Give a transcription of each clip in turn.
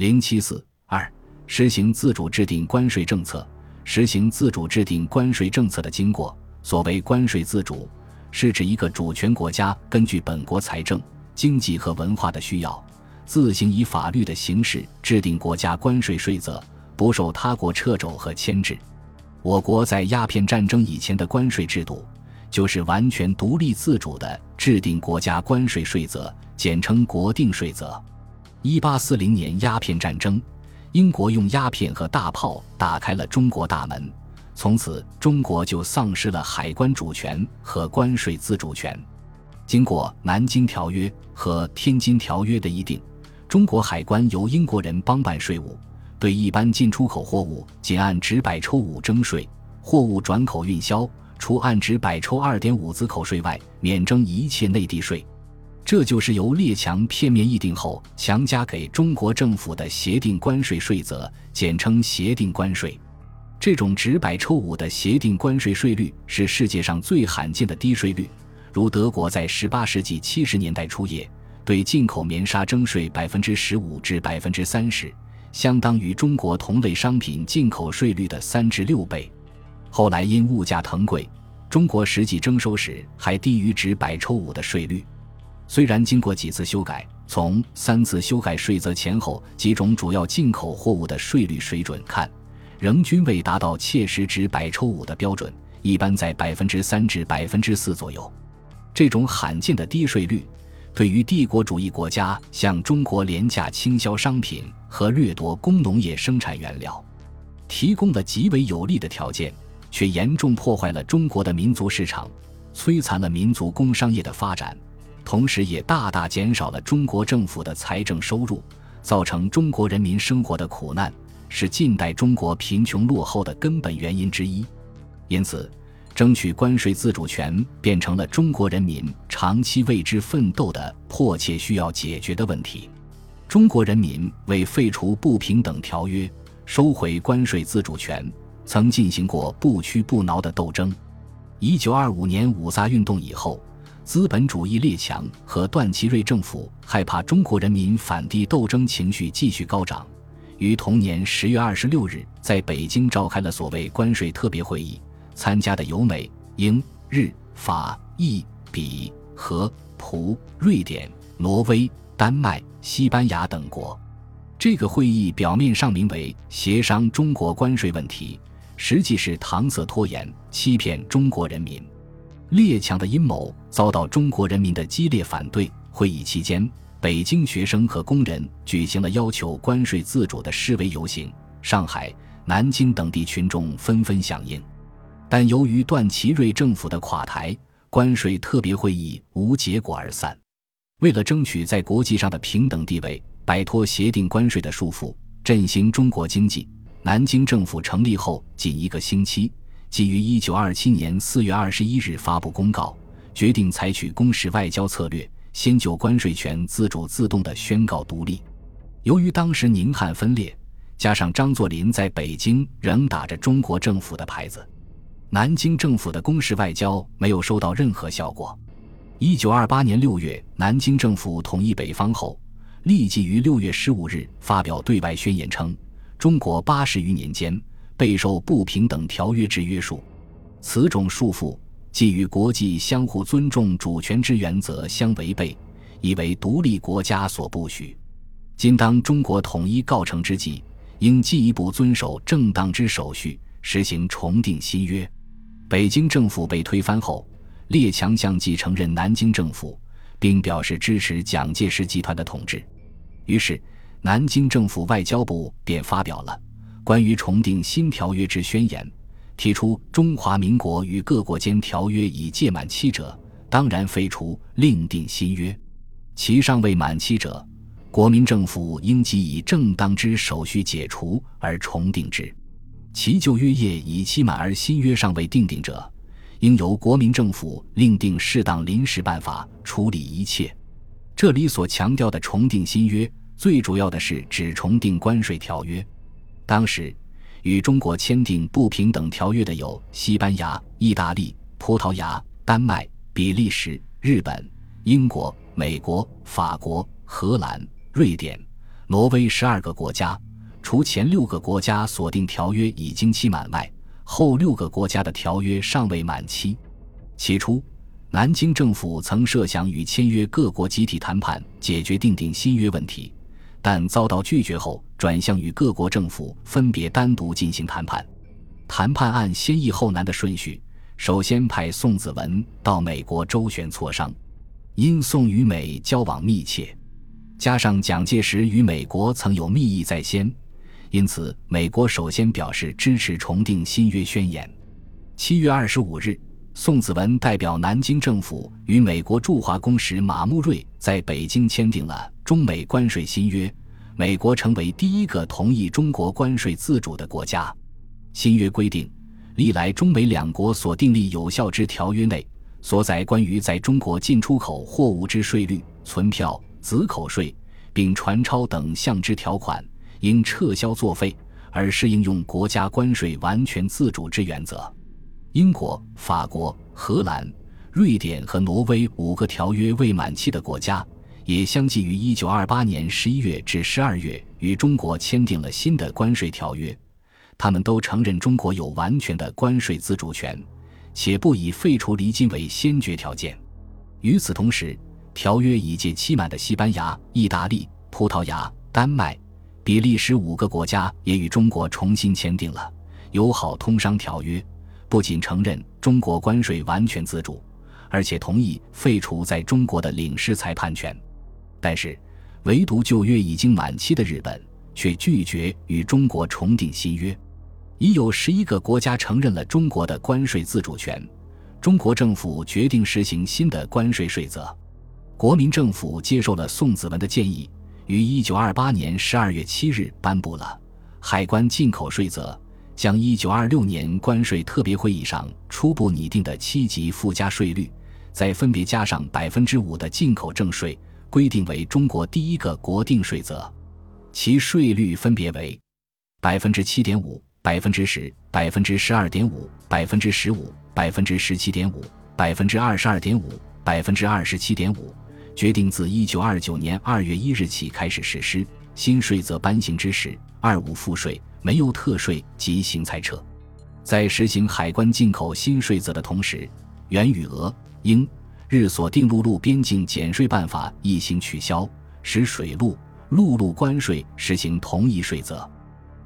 零七四二，实行自主制定关税政策。实行自主制定关税政策的经过，所谓关税自主，是指一个主权国家根据本国财政、经济和文化的需要，自行以法律的形式制定国家关税税则，不受他国掣肘和牵制。我国在鸦片战争以前的关税制度，就是完全独立自主的制定国家关税税则，简称国定税则。一八四零年鸦片战争。英国用鸦片和大炮打开了中国大门，从此中国就丧失了海关主权和关税自主权。经过《南京条约》和《天津条约》的议定，中国海关由英国人帮办税务，对一般进出口货物仅按纸百抽五征税，货物转口运销除按纸百抽二点五子口税外，免征一切内地税。这就是由列强片面议定后强加给中国政府的协定关税税则，简称协定关税。这种直百抽五的协定关税税率是世界上最罕见的低税率。如德国在18世纪70年代初叶对进口棉纱征税百分之十五至百分之三十，相当于中国同类商品进口税率的三至六倍。后来因物价腾贵，中国实际征收时还低于直百抽五的税率。虽然经过几次修改，从三次修改税则前后几种主要进口货物的税率水准看，仍均未达到切实值百抽五的标准，一般在百分之三至百分之四左右。这种罕见的低税率，对于帝国主义国家向中国廉价倾销商品和掠夺工农业生产原料，提供了极为有利的条件，却严重破坏了中国的民族市场，摧残了民族工商业的发展。同时，也大大减少了中国政府的财政收入，造成中国人民生活的苦难，是近代中国贫穷落后的根本原因之一。因此，争取关税自主权变成了中国人民长期为之奋斗的迫切需要解决的问题。中国人民为废除不平等条约、收回关税自主权，曾进行过不屈不挠的斗争。一九二五年五卅运动以后。资本主义列强和段祺瑞政府害怕中国人民反帝斗争情绪继续高涨，于同年十月二十六日在北京召开了所谓关税特别会议。参加的有美、英、日、法、意、比、荷、葡、瑞典、挪威、丹麦、西班牙等国。这个会议表面上名为协商中国关税问题，实际是搪塞拖延、欺骗中国人民。列强的阴谋遭到中国人民的激烈反对。会议期间，北京学生和工人举行了要求关税自主的示威游行，上海、南京等地群众纷纷响应。但由于段祺瑞政府的垮台，关税特别会议无结果而散。为了争取在国际上的平等地位，摆脱协定关税的束缚，振兴中国经济，南京政府成立后仅一个星期。即于一九二七年四月二十一日发布公告，决定采取攻势外交策略，先就关税权自主自动的宣告独立。由于当时宁汉分裂，加上张作霖在北京仍打着中国政府的牌子，南京政府的攻势外交没有收到任何效果。一九二八年六月，南京政府统一北方后，立即于六月十五日发表对外宣言称：“中国八十余年间。”备受不平等条约之约束，此种束缚既与国际相互尊重主权之原则相违背，亦为独立国家所不许。今当中国统一告成之际，应进一步遵守正当之手续，实行重订新约。北京政府被推翻后，列强相继承认南京政府，并表示支持蒋介石集团的统治。于是，南京政府外交部便发表了。关于重订新条约之宣言，提出中华民国与各国间条约已届满期者，当然废除，另订新约；其尚未满期者，国民政府应即以正当之手续解除而重订之；其旧约业已期满而新约尚未订定者，应由国民政府另定适当临时办法处理一切。这里所强调的重订新约，最主要的是指重订关税条约。当时，与中国签订不平等条约的有西班牙、意大利、葡萄牙、丹麦、比利时、日本、英国、美国、法国、荷兰、瑞典、挪威十二个国家，除前六个国家锁定条约已经期满外，后六个国家的条约尚未满期。起初，南京政府曾设想与签约各国集体谈判解决订定新约问题，但遭到拒绝后，转向与各国政府分别单独进行谈判。谈判按先易后难的顺序，首先派宋子文到美国周旋磋商，因宋与美交往密切。加上蒋介石与美国曾有密议在先，因此美国首先表示支持重订新约宣言。七月二十五日，宋子文代表南京政府与美国驻华公使马慕瑞在北京签订了中美关税新约，美国成为第一个同意中国关税自主的国家。新约规定，历来中美两国所订立有效之条约内所载关于在中国进出口货物之税率、存票。子口税，并传钞等项之条款，应撤销作废，而是应用国家关税完全自主之原则。英国、法国、荷兰、瑞典和挪威五个条约未满期的国家，也相继于一九二八年十一月至十二月与中国签订了新的关税条约。他们都承认中国有完全的关税自主权，且不以废除离金为先决条件。与此同时，条约已届期满的西班牙、意大利、葡萄牙、丹麦、比利时五个国家也与中国重新签订了友好通商条约，不仅承认中国关税完全自主，而且同意废除在中国的领事裁判权。但是，唯独旧约已经满期的日本却拒绝与中国重订新约。已有十一个国家承认了中国的关税自主权，中国政府决定实行新的关税税则。国民政府接受了宋子文的建议，于一九二八年十二月七日颁布了海关进口税则，将一九二六年关税特别会议上初步拟定的七级附加税率，再分别加上百分之五的进口正税，规定为中国第一个国定税则，其税率分别为百分之七点五、百分之十、百分之十二点五、百分之十五、百分之十七点五、百分之二十二点五、百分之二十七点五。决定自一九二九年二月一日起开始实施新税则颁行之时，二五赋税，没有特税即行裁撤。在实行海关进口新税则的同时，原与俄、英、日所定陆路边境减税办法一行取消，使水路、陆路关税实行同一税则。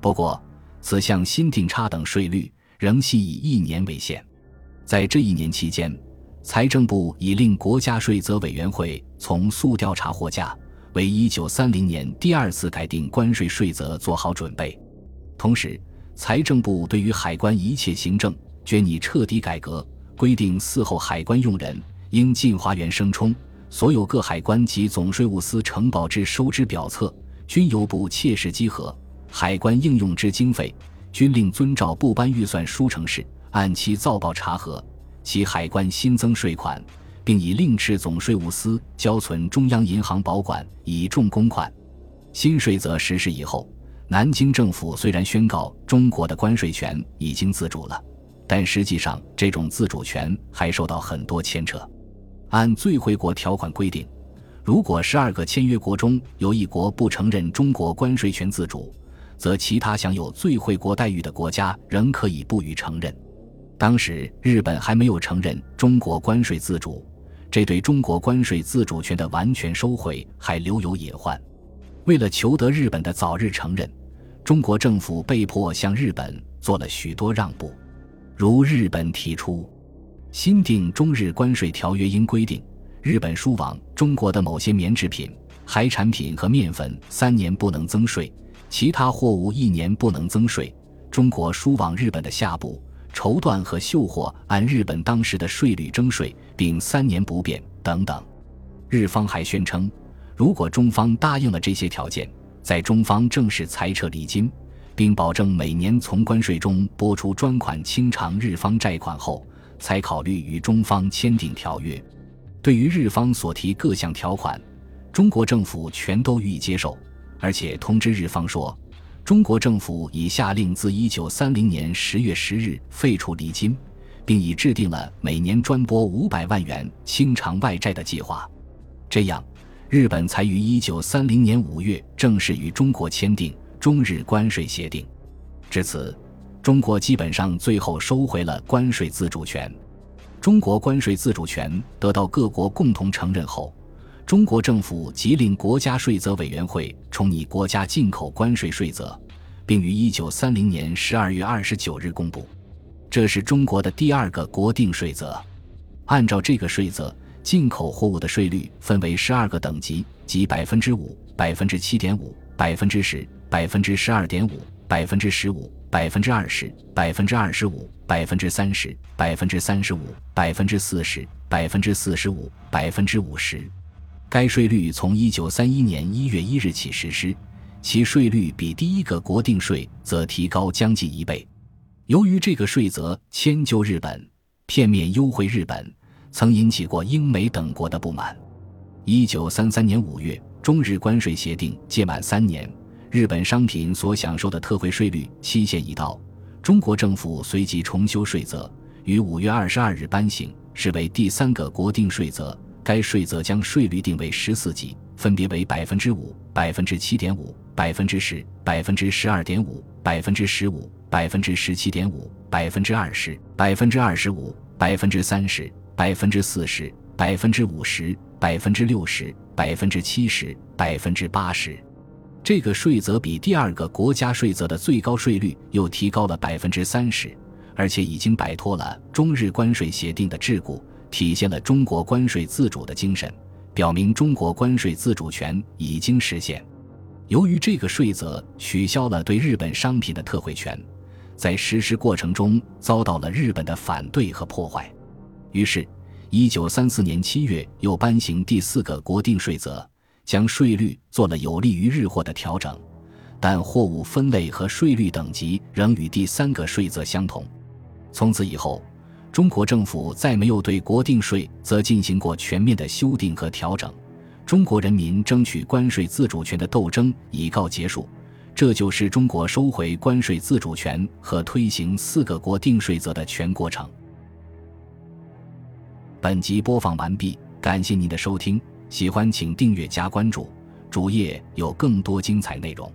不过，此项新定差等税率仍系以一年为限。在这一年期间。财政部已令国家税则委员会从速调查货架，为一九三零年第二次改定关税税则做好准备。同时，财政部对于海关一切行政均拟彻底改革，规定嗣后海关用人应进花园升充，所有各海关及总税务司承保之收支表册均由部切实稽核，海关应用之经费均令遵照部颁预算书程式按期造报查核。其海关新增税款，并以令敕总税务司交存中央银行保管，以重公款。新税则实施以后，南京政府虽然宣告中国的关税权已经自主了，但实际上这种自主权还受到很多牵扯。按最惠国条款规定，如果十二个签约国中有一国不承认中国关税权自主，则其他享有最惠国待遇的国家仍可以不予承认。当时日本还没有承认中国关税自主，这对中国关税自主权的完全收回还留有隐患。为了求得日本的早日承认，中国政府被迫向日本做了许多让步，如日本提出新定中日关税条约应规定，日本输往中国的某些棉制品、海产品和面粉三年不能增税，其他货物一年不能增税。中国输往日本的下部。绸缎和绣货按日本当时的税率征税，并三年不变等等。日方还宣称，如果中方答应了这些条件，在中方正式裁撤礼金，并保证每年从关税中拨出专款清偿日方债款后，才考虑与中方签订条约。对于日方所提各项条款，中国政府全都予以接受，而且通知日方说。中国政府已下令自一九三零年十月十日废除礼金，并已制定了每年专拨五百万元清偿外债的计划。这样，日本才于一九三零年五月正式与中国签订中日关税协定。至此，中国基本上最后收回了关税自主权。中国关税自主权得到各国共同承认后，中国政府即令国家税则委员会重拟国家进口关税税则，并于一九三零年十二月二十九日公布。这是中国的第二个国定税则。按照这个税则。进口货物的税率分为十二个等级，即百分之五、百分之七点五、百分之十、百分之十二点五、百分之十五、百分之二十、百分之二十五、百分之三十、百分之三十五、百分之四十、百分之四十五、百分之五十。该税率从一九三一年一月一日起实施，其税率比第一个国定税则提高将近一倍。由于这个税则迁就日本，片面优惠日本。曾引起过英美等国的不满。一九三三年五月，中日关税协定届满三年，日本商品所享受的特惠税率期限已到，中国政府随即重修税则，于五月二十二日颁行，视为第三个国定税则。该税则将税率定为十四级，分别为百分之五、百分之七点五、百分之十、百分之十二点五、百分之十五、百分之十七点五、百分之二十、百分之二十五、百分之三十。百分之四十、百分之五十、百分之六十、百分之七十、百分之八十，这个税则比第二个国家税则的最高税率又提高了百分之三十，而且已经摆脱了中日关税协定的桎梏，体现了中国关税自主的精神，表明中国关税自主权已经实现。由于这个税则取消了对日本商品的特惠权，在实施过程中遭到了日本的反对和破坏。于是，一九三四年七月又颁行第四个国定税则，将税率做了有利于日货的调整，但货物分类和税率等级仍与第三个税则相同。从此以后，中国政府再没有对国定税则进行过全面的修订和调整。中国人民争取关税自主权的斗争已告结束。这就是中国收回关税自主权和推行四个国定税则的全过程。本集播放完毕，感谢您的收听，喜欢请订阅加关注，主页有更多精彩内容。